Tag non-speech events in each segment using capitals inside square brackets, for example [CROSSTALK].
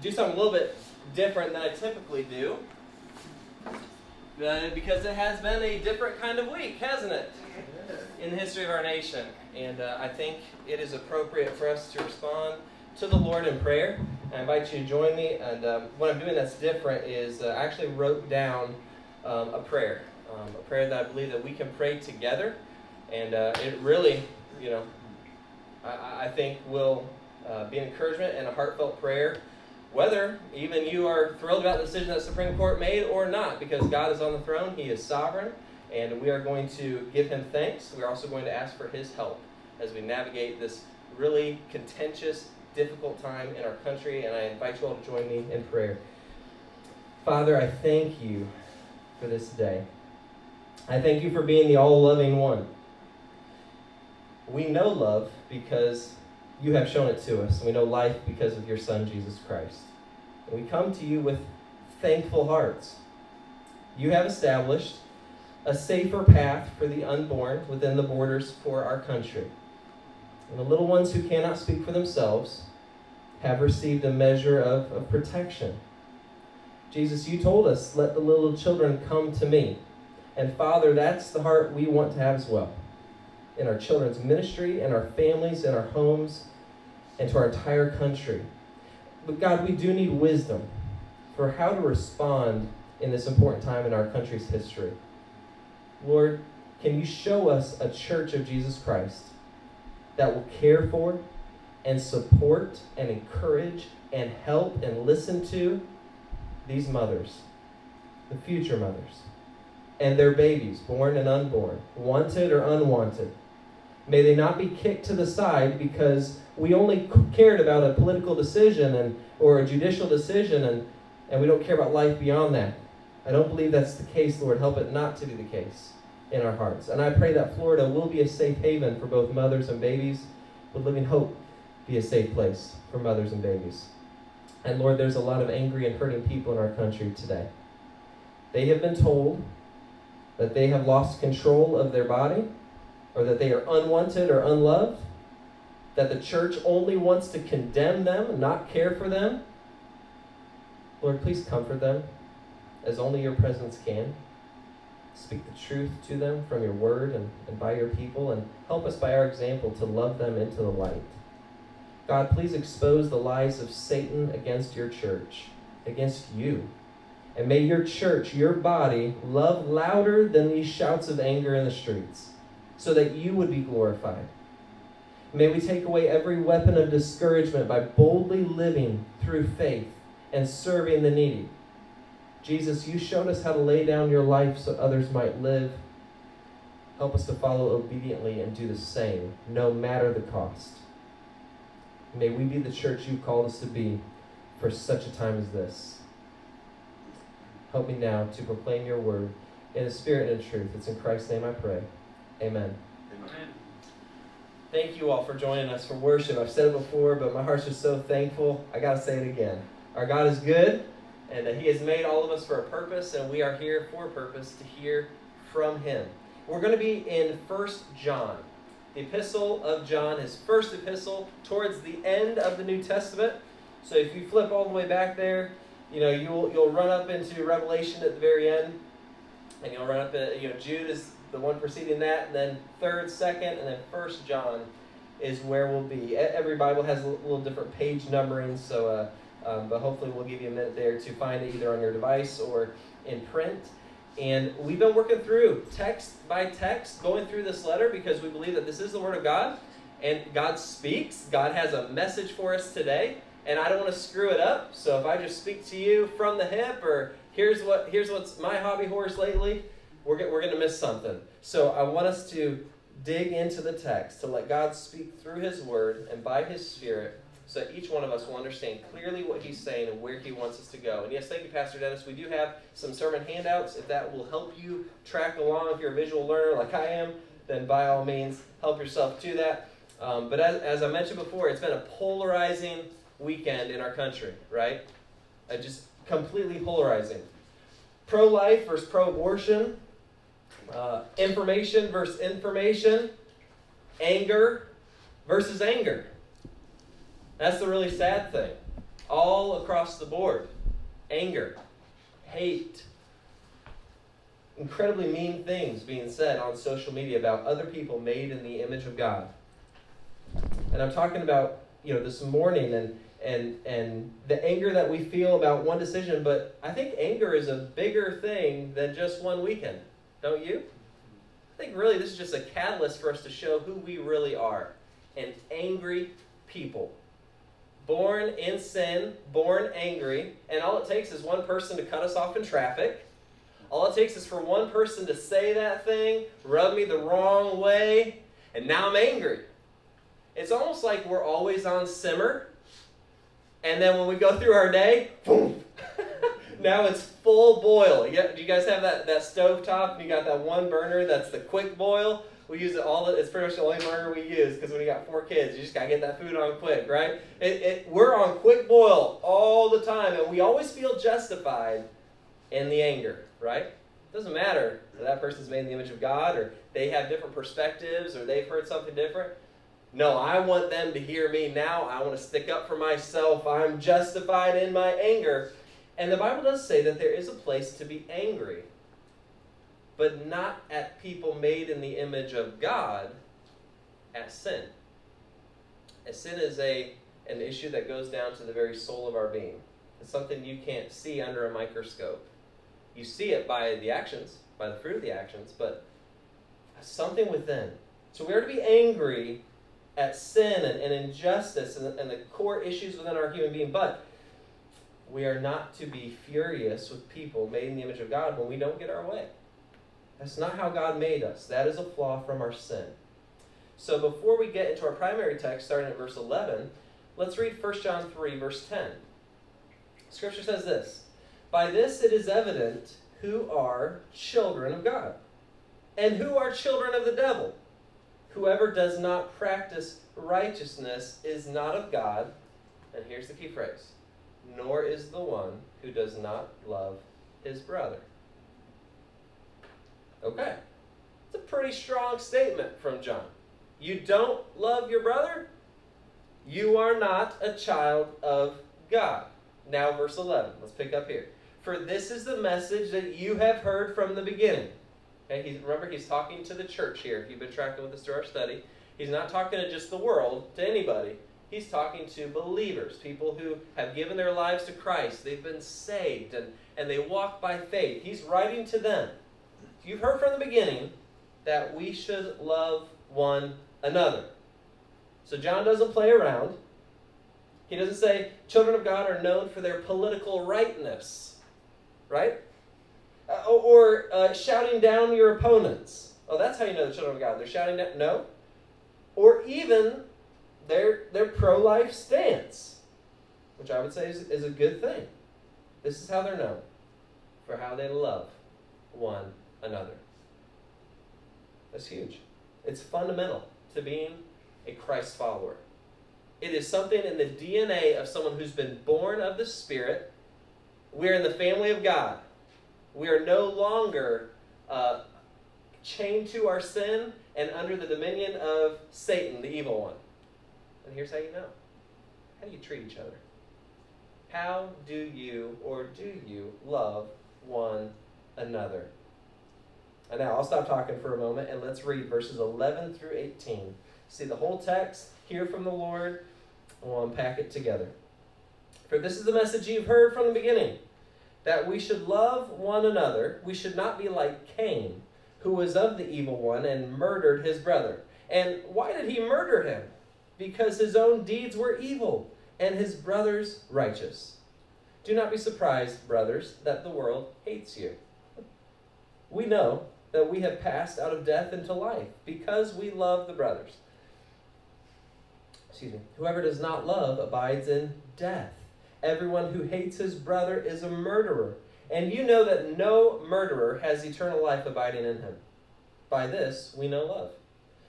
do something a little bit different than I typically do. Uh, because it has been a different kind of week, hasn't it? In the history of our nation. And uh, I think it is appropriate for us to respond to the Lord in prayer. I invite you to join me. And um, what I'm doing that's different is uh, I actually wrote down um, a prayer, um, a prayer that I believe that we can pray together. And uh, it really, you know, I, I think will uh, be an encouragement and a heartfelt prayer whether even you are thrilled about the decision that the Supreme Court made or not, because God is on the throne, He is sovereign, and we are going to give Him thanks. We're also going to ask for His help as we navigate this really contentious, difficult time in our country, and I invite you all to join me in prayer. Father, I thank you for this day. I thank you for being the all loving one. We know love because you have shown it to us. We know life because of your Son, Jesus Christ. And we come to you with thankful hearts. You have established a safer path for the unborn within the borders for our country. And the little ones who cannot speak for themselves have received a measure of, of protection. Jesus, you told us, let the little children come to me. And Father, that's the heart we want to have as well. In our children's ministry, in our families, in our homes, and to our entire country. But God, we do need wisdom for how to respond in this important time in our country's history. Lord, can you show us a church of Jesus Christ that will care for and support and encourage and help and listen to these mothers, the future mothers, and their babies, born and unborn, wanted or unwanted? May they not be kicked to the side because we only cared about a political decision and or a judicial decision and, and we don't care about life beyond that. I don't believe that's the case, Lord. Help it not to be the case in our hearts. And I pray that Florida will be a safe haven for both mothers and babies. Would Living Hope be a safe place for mothers and babies? And Lord, there's a lot of angry and hurting people in our country today. They have been told that they have lost control of their body or that they are unwanted or unloved, that the church only wants to condemn them, and not care for them. Lord, please comfort them as only your presence can. Speak the truth to them from your word and, and by your people, and help us by our example to love them into the light. God, please expose the lies of Satan against your church, against you. And may your church, your body, love louder than these shouts of anger in the streets so that you would be glorified. May we take away every weapon of discouragement by boldly living through faith and serving the needy. Jesus, you showed us how to lay down your life so others might live. Help us to follow obediently and do the same, no matter the cost. May we be the church you called us to be for such a time as this. Help me now to proclaim your word in the spirit and in truth. It's in Christ's name I pray. Amen. Amen. Thank you all for joining us for worship. I've said it before, but my heart's just so thankful. I got to say it again. Our God is good, and that He has made all of us for a purpose, and we are here for a purpose to hear from Him. We're going to be in First John. The epistle of John, his first epistle, towards the end of the New Testament. So if you flip all the way back there, you know, you'll, you'll run up into Revelation at the very end, and you'll run up, at, you know, Jude is the one preceding that, and then third, second, and then first John is where we'll be. Every Bible has a little different page numbering, so uh, um, but hopefully we'll give you a minute there to find it either on your device or in print. And we've been working through text by text, going through this letter because we believe that this is the Word of God, and God speaks. God has a message for us today, and I don't want to screw it up. So if I just speak to you from the hip, or here's what here's what's my hobby horse lately, we're, we're going to miss something. So I want us to dig into the text, to let God speak through His Word and by His Spirit, so that each one of us will understand clearly what He's saying and where He wants us to go. And yes, thank you, Pastor Dennis. We do have some sermon handouts. If that will help you track along, if you're a visual learner like I am, then by all means, help yourself to that. Um, but as, as I mentioned before, it's been a polarizing weekend in our country, right? Uh, just completely polarizing. Pro life versus pro abortion, uh, information versus information, anger versus anger. That's the really sad thing. all across the board anger, hate, incredibly mean things being said on social media about other people made in the image of God. And I'm talking about, you know, this morning and and and the anger that we feel about one decision, but I think anger is a bigger thing than just one weekend. Don't you? I think really this is just a catalyst for us to show who we really are. An angry people. Born in sin, born angry, and all it takes is one person to cut us off in traffic. All it takes is for one person to say that thing, rub me the wrong way, and now I'm angry. It's almost like we're always on simmer and then when we go through our day, boom, now it's full boil. Yeah, do you guys have that, that stove top? You got that one burner that's the quick boil. We use it all. It's pretty much the only burner we use because when you got four kids, you just gotta get that food on quick, right? It, it, we're on quick boil all the time, and we always feel justified in the anger, right? It doesn't matter that that person's made in the image of God, or they have different perspectives, or they've heard something different. No, I want them to hear me now. I want to stick up for myself. I'm justified in my anger. And the Bible does say that there is a place to be angry, but not at people made in the image of God, at sin. As sin is a an issue that goes down to the very soul of our being. It's something you can't see under a microscope. You see it by the actions, by the fruit of the actions, but something within. So we are to be angry at sin and, and injustice and, and the core issues within our human being. But we are not to be furious with people made in the image of God when we don't get our way. That's not how God made us. That is a flaw from our sin. So before we get into our primary text, starting at verse 11, let's read 1 John 3, verse 10. Scripture says this By this it is evident who are children of God and who are children of the devil. Whoever does not practice righteousness is not of God. And here's the key phrase nor is the one who does not love his brother. Okay. It's a pretty strong statement from John. You don't love your brother? You are not a child of God. Now, verse 11. Let's pick up here. For this is the message that you have heard from the beginning Okay, he's, remember, he's talking to the church here. If you've been tracking with us through our study, he's not talking to just the world, to anybody. He's talking to believers, people who have given their lives to Christ. They've been saved and, and they walk by faith. He's writing to them. You've heard from the beginning that we should love one another. So John doesn't play around. He doesn't say children of God are known for their political rightness, right? Uh, or uh, shouting down your opponents. Oh, that's how you know the children of God. They're shouting down. No. Or even their, their pro life stance, which I would say is, is a good thing. This is how they're known for how they love one another. That's huge. It's fundamental to being a Christ follower. It is something in the DNA of someone who's been born of the Spirit. We're in the family of God. We are no longer uh, chained to our sin and under the dominion of Satan, the evil one. And here's how you know how do you treat each other? How do you or do you love one another? And now I'll stop talking for a moment and let's read verses 11 through 18. See the whole text, hear from the Lord, and we'll unpack it together. For this is the message you've heard from the beginning that we should love one another. We should not be like Cain, who was of the evil one and murdered his brother. And why did he murder him? Because his own deeds were evil and his brother's righteous. Do not be surprised, brothers, that the world hates you. We know that we have passed out of death into life because we love the brothers. Excuse me. Whoever does not love abides in death. Everyone who hates his brother is a murderer. And you know that no murderer has eternal life abiding in him. By this we know love,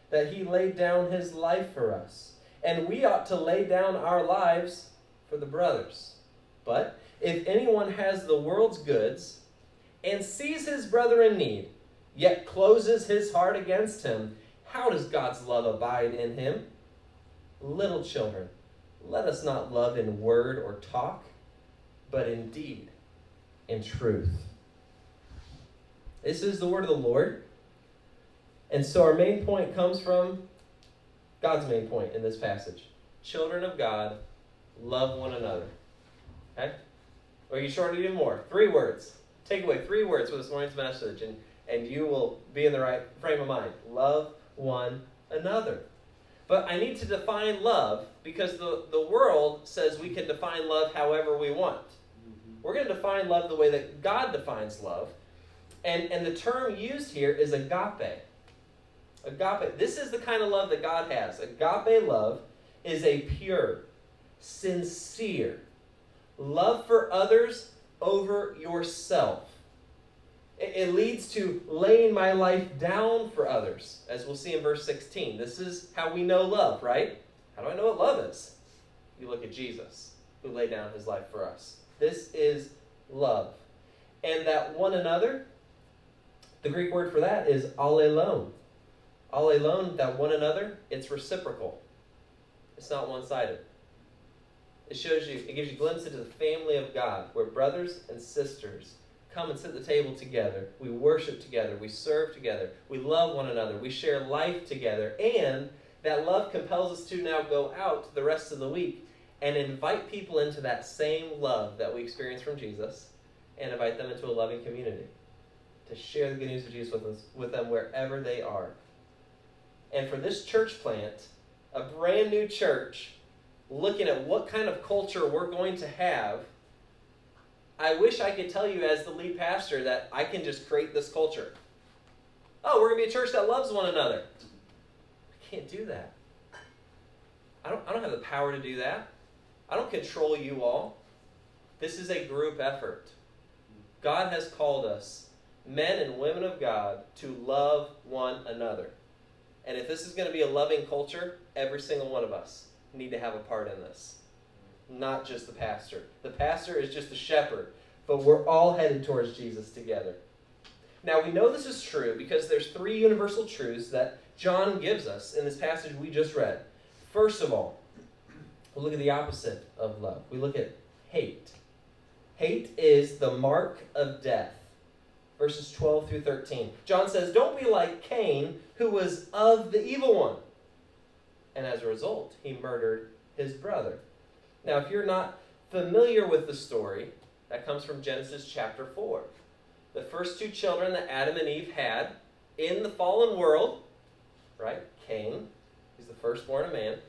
that he laid down his life for us. And we ought to lay down our lives for the brothers. But if anyone has the world's goods and sees his brother in need, yet closes his heart against him, how does God's love abide in him? Little children, let us not love in word or talk, but in deed and truth. This is the word of the Lord. And so our main point comes from God's main point in this passage. Children of God, love one another. Okay? Or you shorten it even more. Three words. Take away three words for this morning's message, and, and you will be in the right frame of mind. Love one another. But I need to define love because the, the world says we can define love however we want. Mm-hmm. We're going to define love the way that God defines love. And, and the term used here is agape. Agape. This is the kind of love that God has. Agape love is a pure, sincere love for others over yourself. It, leads to laying my life down for others, as we'll see in verse 16. This is how we know love, right? How do I know what love is? You look at Jesus, who laid down his life for us. This is love. And that one another, the Greek word for that is allelon. Allelon, that one another, it's reciprocal. It's not one sided. It shows you, it gives you a glimpse into the family of God, where brothers and sisters come and sit at the table together. We worship together. We serve together. We love one another. We share life together. And that love compels us to now go out the rest of the week and invite people into that same love that we experience from Jesus and invite them into a loving community to share the good news of Jesus with, us, with them wherever they are. And for this church plant, a brand new church, looking at what kind of culture we're going to have, I wish I could tell you as the lead pastor that I can just create this culture. Oh, we're going to be a church that loves one another. I can't do that. I don't, I don't have the power to do that. I don't control you all. This is a group effort. God has called us, men and women of God, to love one another. And if this is going to be a loving culture, every single one of us need to have a part in this. Not just the pastor. The pastor is just the shepherd, but we're all headed towards Jesus together. Now we know this is true because there's three universal truths that John gives us in this passage we just read. First of all, we'll look at the opposite of love. We look at hate. Hate is the mark of death verses 12 through 13. John says, Don't be like Cain, who was of the evil one. And as a result, he murdered his brother. Now, if you're not familiar with the story, that comes from Genesis chapter 4. The first two children that Adam and Eve had in the fallen world, right? Cain, he's the firstborn of man,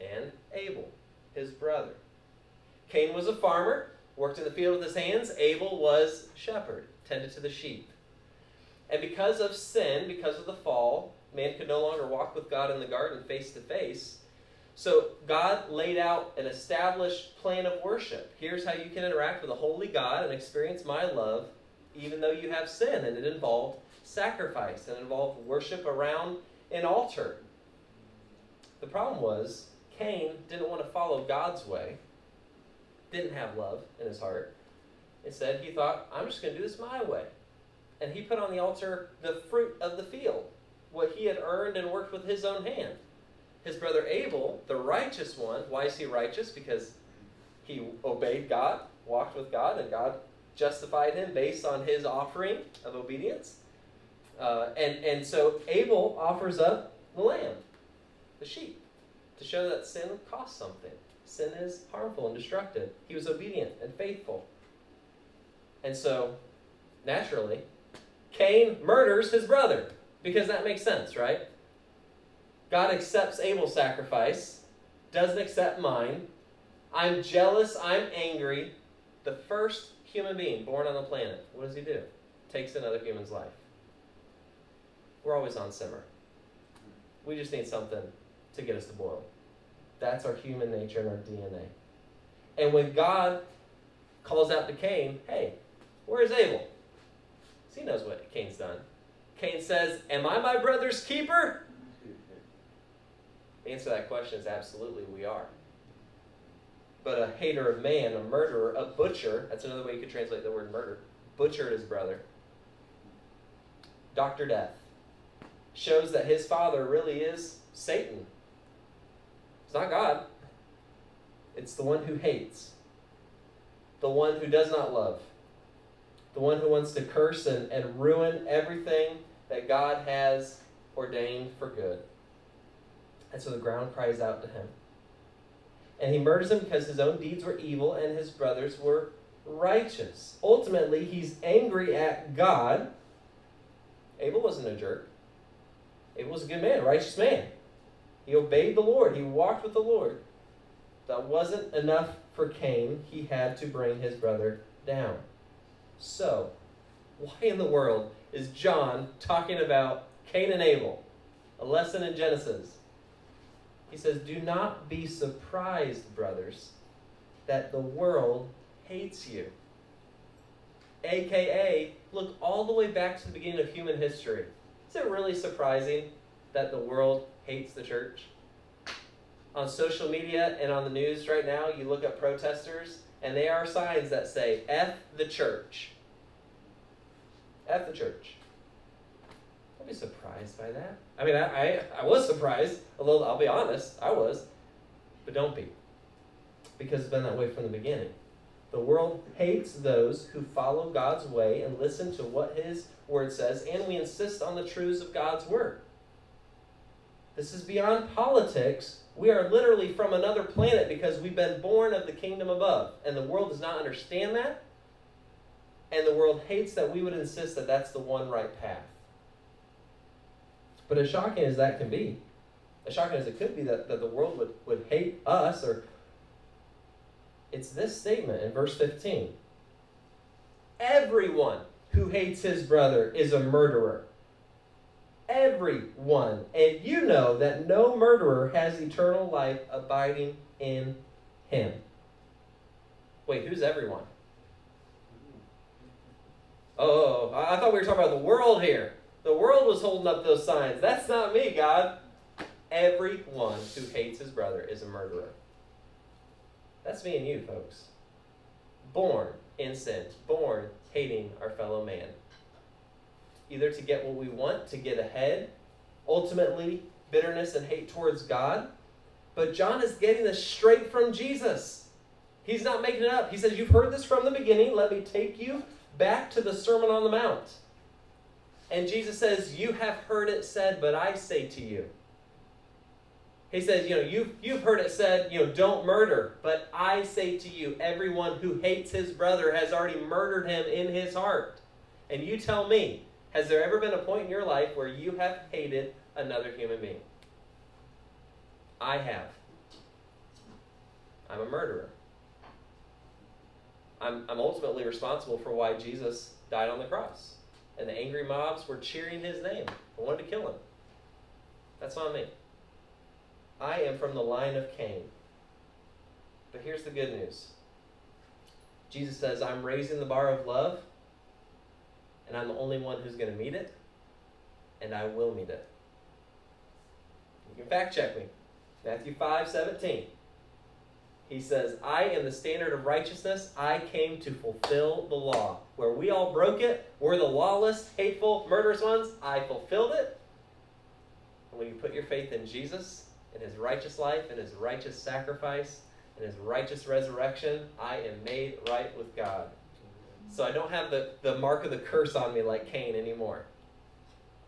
and Abel, his brother. Cain was a farmer, worked in the field with his hands. Abel was shepherd tended to the sheep. And because of sin, because of the fall, man could no longer walk with God in the garden face to face. So God laid out an established plan of worship. Here's how you can interact with a holy God and experience my love, even though you have sin. And it involved sacrifice and involved worship around an altar. The problem was Cain didn't want to follow God's way, didn't have love in his heart. Instead, he thought, I'm just going to do this my way. And he put on the altar the fruit of the field, what he had earned and worked with his own hand. His brother Abel, the righteous one, why is he righteous? Because he obeyed God, walked with God, and God justified him based on his offering of obedience. Uh, and, and so Abel offers up the lamb, the sheep, to show that sin costs something. Sin is harmful and destructive. He was obedient and faithful. And so, naturally, Cain murders his brother because that makes sense, right? God accepts Abel's sacrifice, doesn't accept mine. I'm jealous, I'm angry. The first human being born on the planet, what does he do? Takes another human's life. We're always on simmer. We just need something to get us to boil. That's our human nature and our DNA. And when God calls out to Cain, hey, Where's Abel? he knows what Cain's done. Cain says, Am I my brother's keeper? The answer to that question is absolutely we are. But a hater of man, a murderer, a butcher, that's another way you could translate the word murder, butchered his brother. Dr. Death shows that his father really is Satan. It's not God. It's the one who hates, the one who does not love, the one who wants to curse and, and ruin everything that God has ordained for good. And so the ground cries out to him. And he murders him because his own deeds were evil and his brothers were righteous. Ultimately, he's angry at God. Abel wasn't a jerk. Abel was a good man, righteous man. He obeyed the Lord, he walked with the Lord. That wasn't enough for Cain. He had to bring his brother down. So, why in the world is John talking about Cain and Abel? A lesson in Genesis. He says, Do not be surprised, brothers, that the world hates you. AKA, look all the way back to the beginning of human history. Is it really surprising that the world hates the church? On social media and on the news right now, you look at protesters, and they are signs that say, F the church. F the church. Don't be surprised by that. I mean, I, I, I was surprised. A little, I'll be honest, I was. But don't be. Because it's been that way from the beginning. The world hates those who follow God's way and listen to what His Word says, and we insist on the truths of God's Word. This is beyond politics. We are literally from another planet because we've been born of the kingdom above. And the world does not understand that. And the world hates that we would insist that that's the one right path. But as shocking as that can be, as shocking as it could be that, that the world would, would hate us or it's this statement in verse 15. Everyone who hates his brother is a murderer. Everyone. And you know that no murderer has eternal life abiding in him. Wait, who's everyone? Oh, I thought we were talking about the world here. The world was holding up those signs. That's not me, God. Everyone who hates his brother is a murderer. That's me and you, folks. Born in sin, born hating our fellow man. Either to get what we want, to get ahead, ultimately, bitterness and hate towards God. But John is getting this straight from Jesus. He's not making it up. He says, You've heard this from the beginning. Let me take you back to the Sermon on the Mount. And Jesus says, You have heard it said, but I say to you. He says, you know, you've, you've heard it said, you know, don't murder. But I say to you, everyone who hates his brother has already murdered him in his heart. And you tell me, has there ever been a point in your life where you have hated another human being? I have. I'm a murderer. I'm, I'm ultimately responsible for why Jesus died on the cross. And the angry mobs were cheering his name. I wanted to kill him. That's on me. I am from the line of Cain. But here's the good news Jesus says, I'm raising the bar of love, and I'm the only one who's going to meet it, and I will meet it. You can fact check me. Matthew 5 17. He says, I am the standard of righteousness. I came to fulfill the law. Where we all broke it, we're the lawless, hateful, murderous ones. I fulfilled it. And when you put your faith in Jesus, in his righteous life, in his righteous sacrifice, in his righteous resurrection, I am made right with God. So I don't have the, the mark of the curse on me like Cain anymore.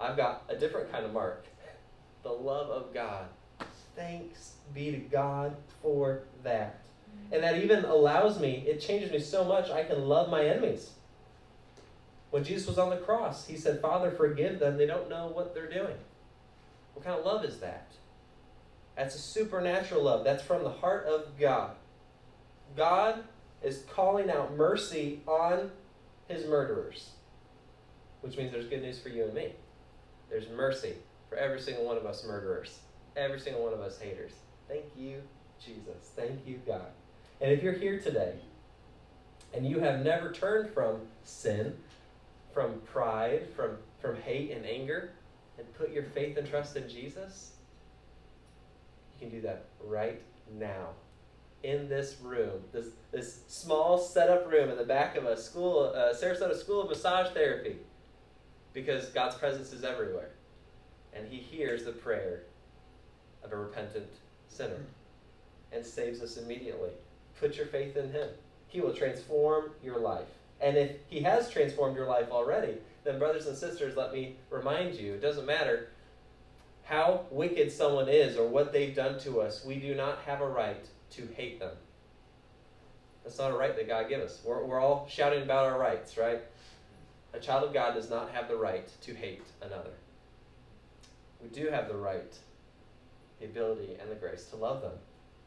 I've got a different kind of mark the love of God. Thanks be to God for that. And that even allows me, it changes me so much, I can love my enemies. When Jesus was on the cross, he said, Father, forgive them. They don't know what they're doing. What kind of love is that? That's a supernatural love. That's from the heart of God. God is calling out mercy on his murderers, which means there's good news for you and me. There's mercy for every single one of us murderers, every single one of us haters. Thank you, Jesus. Thank you, God. And if you're here today and you have never turned from sin, from pride, from, from hate and anger, and put your faith and trust in Jesus, you can do that right now. In this room, this, this small setup room in the back of a school, uh, Sarasota School of Massage Therapy, because God's presence is everywhere. And He hears the prayer of a repentant sinner. and saves us immediately. Put your faith in Him. He will transform your life. And if He has transformed your life already, then, brothers and sisters, let me remind you it doesn't matter how wicked someone is or what they've done to us, we do not have a right to hate them. That's not a right that God gives us. We're, we're all shouting about our rights, right? A child of God does not have the right to hate another. We do have the right, the ability, and the grace to love them.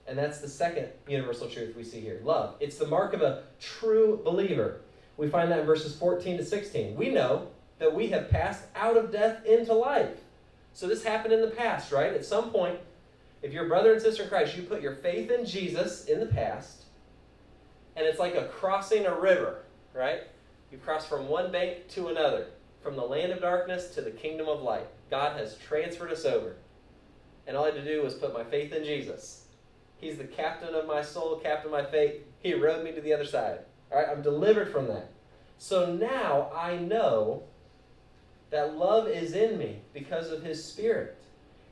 And that's the second universal truth we see here love. It's the mark of a true believer. We find that in verses 14 to 16. We know that we have passed out of death into life. So this happened in the past, right? At some point, if you're a brother and sister in Christ, you put your faith in Jesus in the past, and it's like a crossing a river, right? You cross from one bank to another, from the land of darkness to the kingdom of light. God has transferred us over. And all I had to do was put my faith in Jesus. He's the captain of my soul, captain of my faith. He rowed me to the other side. All right, I'm delivered from that. So now I know that love is in me because of His Spirit.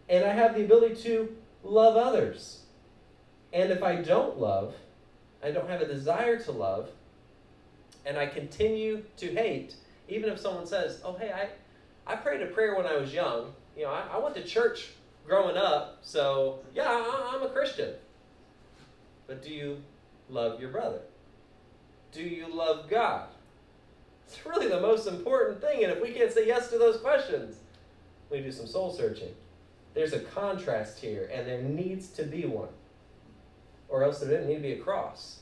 And I have the ability to love others. And if I don't love, I don't have a desire to love, and I continue to hate, even if someone says, Oh, hey, I, I prayed a prayer when I was young. You know, I, I went to church growing up, so yeah, I, I'm a Christian. But do you love your brother? Do you love God? It's really the most important thing, and if we can't say yes to those questions, we do some soul searching. There's a contrast here, and there needs to be one. Or else there didn't need to be a cross.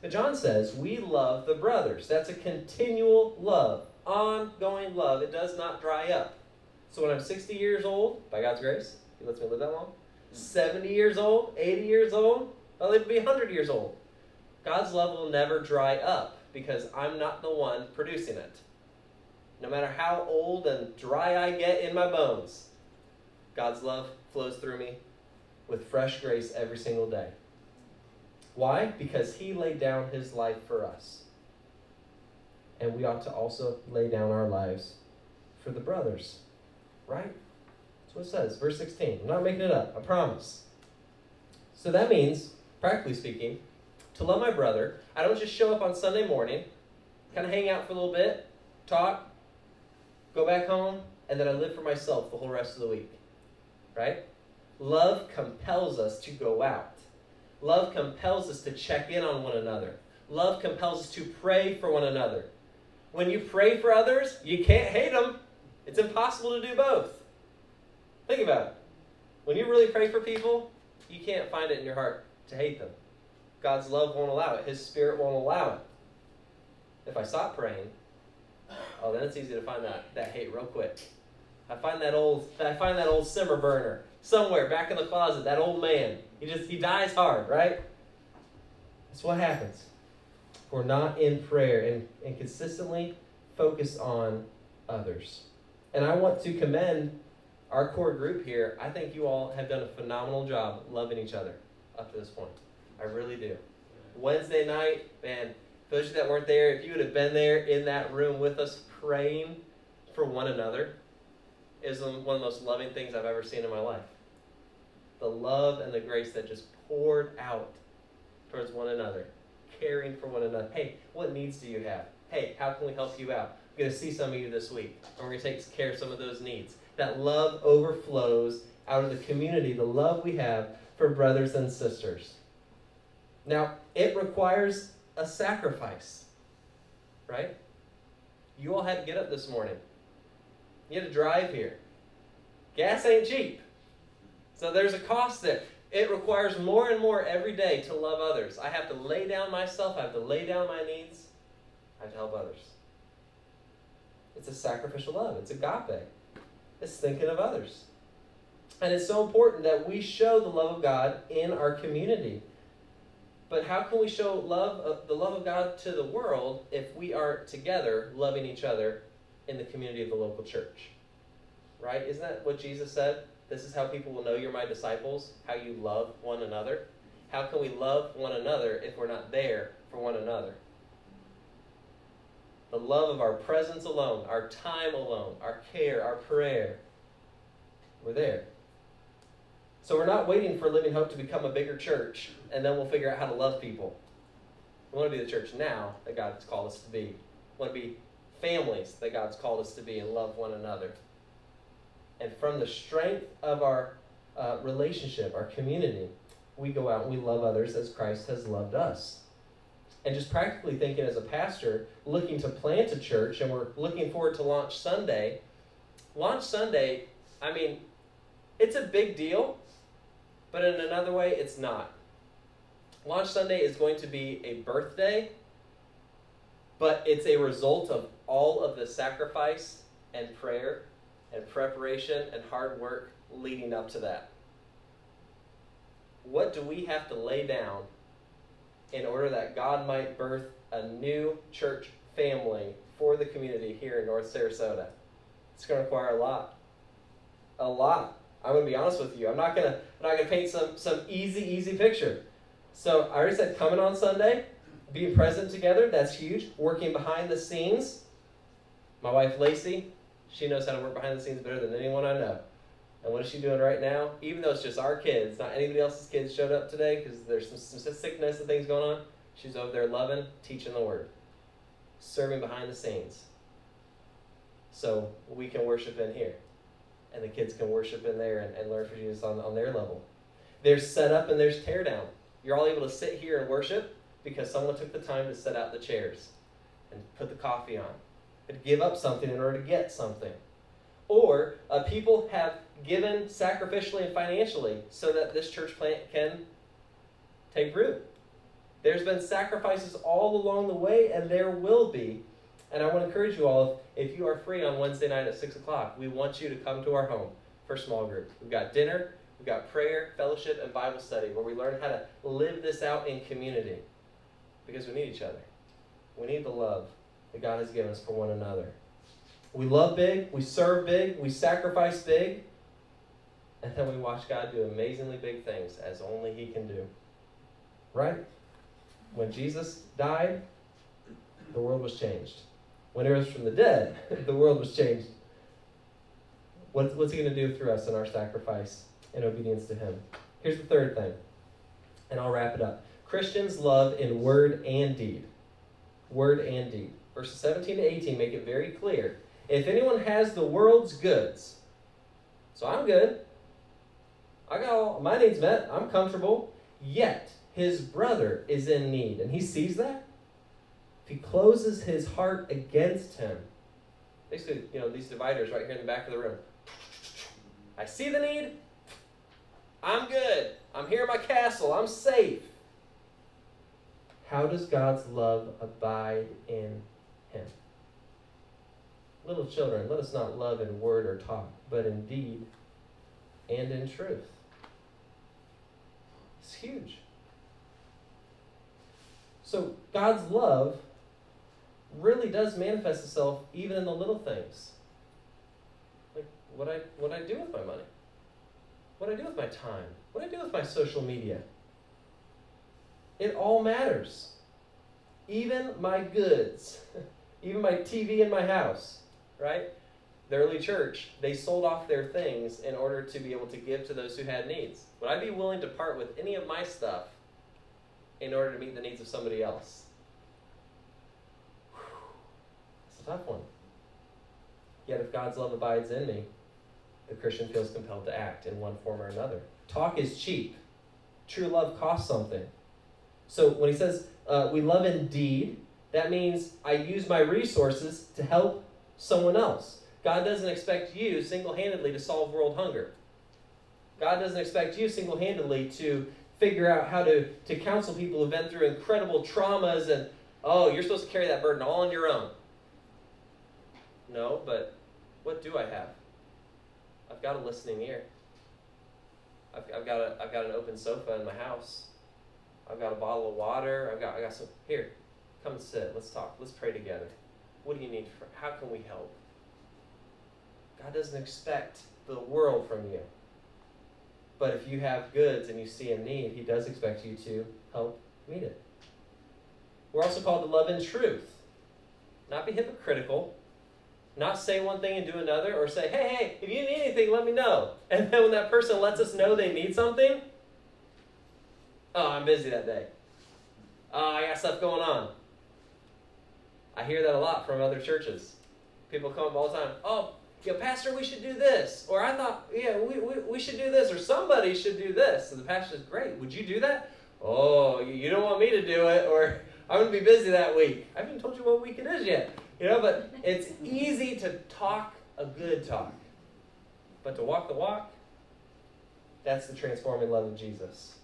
But John says, we love the brothers. That's a continual love, ongoing love. It does not dry up. So when I'm 60 years old, by God's grace, He lets me live that long, 70 years old, 80 years old, I'll live to be 100 years old. God's love will never dry up because I'm not the one producing it. No matter how old and dry I get in my bones, God's love flows through me with fresh grace every single day. Why? Because he laid down his life for us. And we ought to also lay down our lives for the brothers. Right? That's what it says. Verse 16. I'm not making it up. I promise. So that means, practically speaking, to love my brother, I don't just show up on Sunday morning, kind of hang out for a little bit, talk, go back home, and then I live for myself the whole rest of the week. Right? Love compels us to go out. Love compels us to check in on one another. Love compels us to pray for one another. When you pray for others, you can't hate them. It's impossible to do both. Think about it. When you really pray for people, you can't find it in your heart to hate them. God's love won't allow it. His spirit won't allow it. If I stop praying, oh, then it's easy to find that, that hate real quick. I find that old I find that old simmer burner somewhere back in the closet, that old man. He just he dies hard, right? That's what happens. If we're not in prayer and, and consistently focus on others. And I want to commend our core group here. I think you all have done a phenomenal job loving each other up to this point. I really do. Wednesday night, man, those that weren't there, if you would have been there in that room with us praying for one another, is one of the most loving things I've ever seen in my life. The love and the grace that just poured out towards one another, caring for one another. Hey, what needs do you have? Hey, how can we help you out? We're going to see some of you this week, and we're going to take care of some of those needs. That love overflows out of the community, the love we have for brothers and sisters. Now, it requires a sacrifice, right? You all had to get up this morning. You had to drive here. Gas ain't cheap. So there's a cost there. It requires more and more every day to love others. I have to lay down myself, I have to lay down my needs, I have to help others. It's a sacrificial love, it's agape. It's thinking of others. And it's so important that we show the love of God in our community. But how can we show love of the love of God to the world if we aren't together loving each other in the community of the local church? Right? Isn't that what Jesus said? This is how people will know you're my disciples, how you love one another. How can we love one another if we're not there for one another? The love of our presence alone, our time alone, our care, our prayer. We're there. So we're not waiting for Living Hope to become a bigger church and then we'll figure out how to love people. We want to be the church now that God's called us to be. We want to be families that God's called us to be and love one another. And from the strength of our uh, relationship, our community, we go out and we love others as Christ has loved us. And just practically thinking as a pastor, looking to plant a church, and we're looking forward to Launch Sunday. Launch Sunday, I mean, it's a big deal, but in another way, it's not. Launch Sunday is going to be a birthday, but it's a result of all of the sacrifice and prayer and preparation and hard work leading up to that. What do we have to lay down in order that God might birth a new church family for the community here in North Sarasota? It's going to require a lot. A lot. I'm going to be honest with you. I'm not going to I'm not going to paint some some easy easy picture. So I already said coming on Sunday, being present together, that's huge. Working behind the scenes. My wife Lacey, she knows how to work behind the scenes better than anyone I know. And what is she doing right now? Even though it's just our kids, not anybody else's kids showed up today because there's some, some sickness and things going on. She's over there loving, teaching the word, serving behind the scenes. So we can worship in here. And the kids can worship in there and, and learn for Jesus on, on their level. There's set up and there's tear down. You're all able to sit here and worship because someone took the time to set out the chairs and put the coffee on and give up something in order to get something. Or uh, people have given sacrificially and financially so that this church plant can take root. There's been sacrifices all along the way, and there will be. And I want to encourage you all if you are free on Wednesday night at 6 o'clock, we want you to come to our home for small group. We've got dinner, we've got prayer, fellowship, and Bible study where we learn how to live this out in community because we need each other. We need the love that God has given us for one another. We love big, we serve big, we sacrifice big, and then we watch God do amazingly big things as only He can do. Right? When Jesus died, the world was changed. When he rose from the dead, [LAUGHS] the world was changed. What's, what's he going to do through us in our sacrifice and obedience to him? Here's the third thing, and I'll wrap it up. Christians love in word and deed. Word and deed. Verses 17 to 18 make it very clear. If anyone has the world's goods, so I'm good, I got all my needs met, I'm comfortable, yet his brother is in need, and he sees that. If he closes his heart against him, basically, you know, these dividers right here in the back of the room. I see the need. I'm good. I'm here in my castle. I'm safe. How does God's love abide in? Little children, let us not love in word or talk, but in deed and in truth. It's huge. So God's love really does manifest itself even in the little things. Like what I what I do with my money. What I do with my time. What I do with my social media. It all matters. Even my goods. [LAUGHS] even my TV in my house, right? The early church, they sold off their things in order to be able to give to those who had needs. Would I be willing to part with any of my stuff in order to meet the needs of somebody else? It's a tough one. Yet if God's love abides in me, the Christian feels compelled to act in one form or another. Talk is cheap. True love costs something. So when he says uh, we love in deed, that means I use my resources to help someone else. God doesn't expect you single handedly to solve world hunger. God doesn't expect you single handedly to figure out how to, to counsel people who've been through incredible traumas and, oh, you're supposed to carry that burden all on your own. No, but what do I have? I've got a listening ear. I've, I've, got, a, I've got an open sofa in my house. I've got a bottle of water. I've got, I got some. Here, come and sit. Let's talk. Let's pray together. What do you need? For, how can we help? God doesn't expect the world from you. But if you have goods and you see a need, He does expect you to help meet it. We're also called to love in truth. Not be hypocritical, Not say one thing and do another, or say, hey, hey, if you need anything, let me know. And then when that person lets us know they need something, oh, I'm busy that day. Oh, I got stuff going on. I hear that a lot from other churches. People come up all the time. Oh, yeah, Pastor, we should do this. Or I thought, yeah, we, we, we should do this. Or somebody should do this. And the pastor says, great. Would you do that? Oh, you don't want me to do it. Or I'm going to be busy that week. I haven't told you what week it is yet. You know, but it's easy to talk a good talk. But to walk the walk, that's the transforming love of Jesus.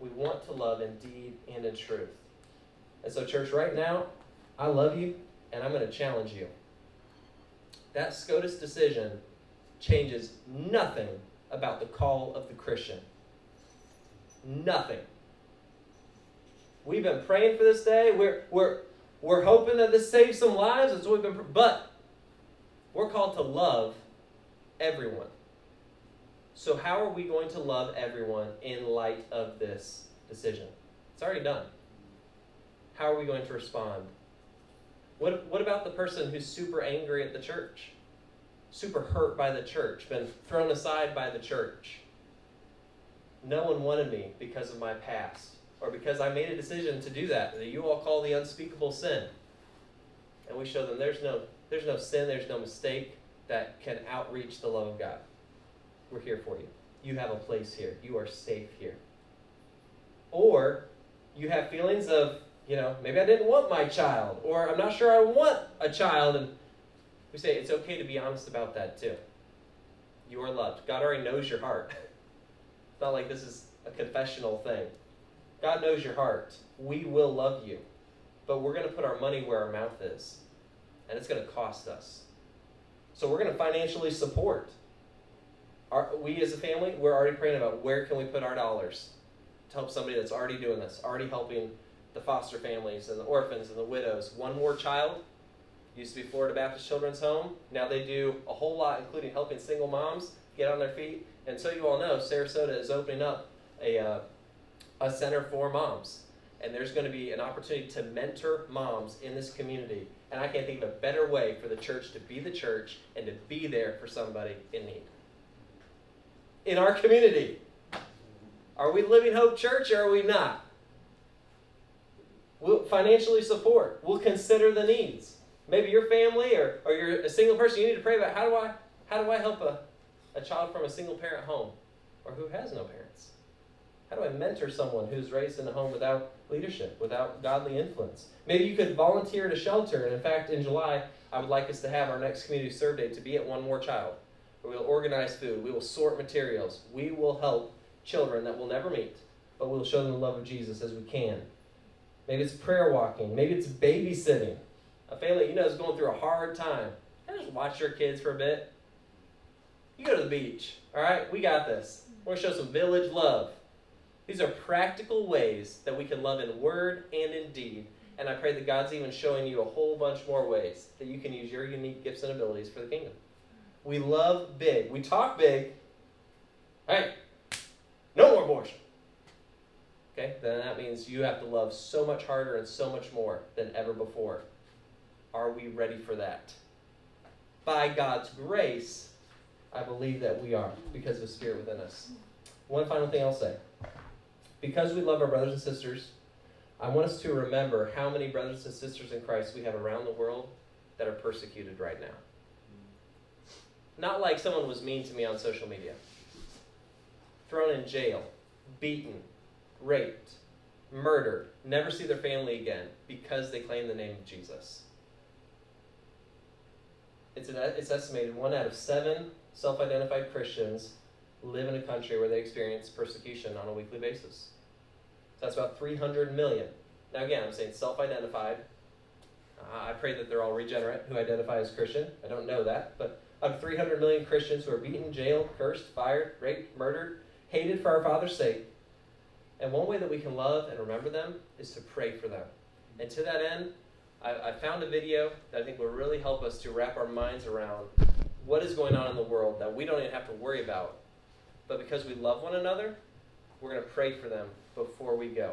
We want to love in deed and in truth. And so, church, right now, I love you, and I'm going to challenge you. That SCOTUS decision changes nothing about the call of the Christian. Nothing. We've been praying for this day. We're, we're, we're hoping that this saves some lives. That's what we've been, but we're called to love everyone. So, how are we going to love everyone in light of this decision? It's already done. How are we going to respond? What, what about the person who's super angry at the church? Super hurt by the church, been thrown aside by the church? No one wanted me because of my past, or because I made a decision to do that, that you all call the unspeakable sin. And we show them there's no, there's no sin, there's no mistake that can outreach the love of God. We're here for you. You have a place here. You are safe here. Or you have feelings of you know, maybe I didn't want my child, or I'm not sure I want a child. And we say it's okay to be honest about that too. You are loved. God already knows your heart. it's [LAUGHS] not like this is a confessional thing. God knows your heart. We will love you. But we're going to put our money where our mouth is. And it's going to cost us. So we're going to financially support. Our, we as a family, we're already praying about where can we put our dollars to help somebody that's already doing this, already helping the foster families and the orphans and the widows. One More Child used to be Florida Baptist Children's Home. Now they do a whole lot, including helping single moms get on their feet. And so you all know, Sarasota is opening up a, uh, a center for moms. And there's going to be an opportunity to mentor moms in this community. And I can't think of a better way for the church to be the church and to be there for somebody in need. In our community. Are we Living Hope Church or are we not? We'll financially support. We'll consider the needs. Maybe your family or, or you're a single person, you need to pray about how do I how do I help a, a child from a single parent home or who has no parents? How do I mentor someone who's raised in a home without leadership, without godly influence? Maybe you could volunteer at a shelter. And in fact, in July, I would like us to have our next community serve day to be at One More Child. We'll organize food, we will sort materials, we will help children that we'll never meet, but we'll show them the love of Jesus as we can. Maybe it's prayer walking. Maybe it's babysitting. A family you know is going through a hard time. And just watch your kids for a bit. You go to the beach. All right, we got this. We're going to show some village love. These are practical ways that we can love in word and in deed. And I pray that God's even showing you a whole bunch more ways that you can use your unique gifts and abilities for the kingdom. We love big. We talk big. Hey, no more abortion. Okay? Then that means you have to love so much harder and so much more than ever before. Are we ready for that? By God's grace, I believe that we are because of the Spirit within us. One final thing I'll say. Because we love our brothers and sisters, I want us to remember how many brothers and sisters in Christ we have around the world that are persecuted right now. Not like someone was mean to me on social media, thrown in jail, beaten, raped, murdered, never see their family again because they claim the name of Jesus. It's, an, it's estimated one out of seven self identified Christians live in a country where they experience persecution on a weekly basis. So that's about 300 million. Now, again, I'm saying self identified. Uh, I pray that they're all regenerate who identify as Christian. I don't know that. But of 300 million Christians who are beaten, jailed, cursed, fired, raped, murdered, hated for our Father's sake, and one way that we can love and remember them is to pray for them. And to that end, I, I found a video that I think will really help us to wrap our minds around what is going on in the world that we don't even have to worry about. But because we love one another, we're going to pray for them before we go.